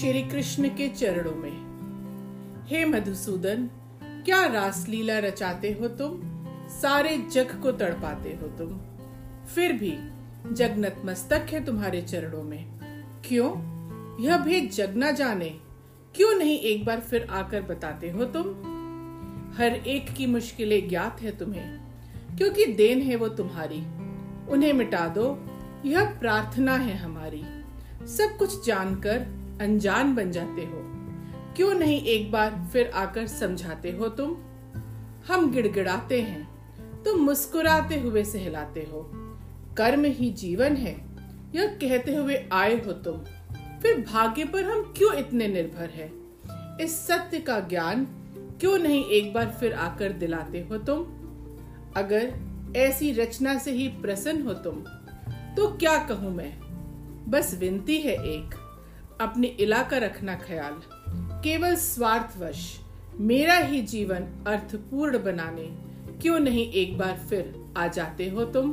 श्री कृष्ण के चरणों में। हे मधुसूदन, क्या रासलीला रचाते हो तुम? सारे जग को तड़पाते हो तुम। फिर भी जग नतमस्तक है तुम्हारे चरणों में। क्यों? यह भेद जग ना जाने। क्यों नहीं एक बार फिर आकर बताते हो तुम? हर एक की मुश्किलें ज्ञात है तुम्हें। क्योंकि देन है वो तुम्हारी। उन्हें मिटा दो। यह प्रार्थना है हमारी। सब कुछ जानकर अनजान बन जाते हो। क्यों नहीं एक बार फिर आकर समझाते हो तुम? हम गिड़गिड़ाते हैं। तुम मुस्कुराते हुए सहलाते हो। कर्म ही जीवन है। यह कहते हुए आए हो तुम। फिर भाग्य पर हम क्यों इतने निर्भर है? इस सत्य का ज्ञान क्यों नहीं एक बार फिर आकर दिलाते हो तुम? अगर ऐसी रचना से ही प्रसन्न हो तुम तो क्या कहूँ मैं? बस विनती है एक। अपनी इलाका रखना ख्याल। केवल स्वार्थवश मेरा ही जीवन अर्थपूर्ण बनाने, क्यों नहीं एक बार फिर आ जाते हो तुम?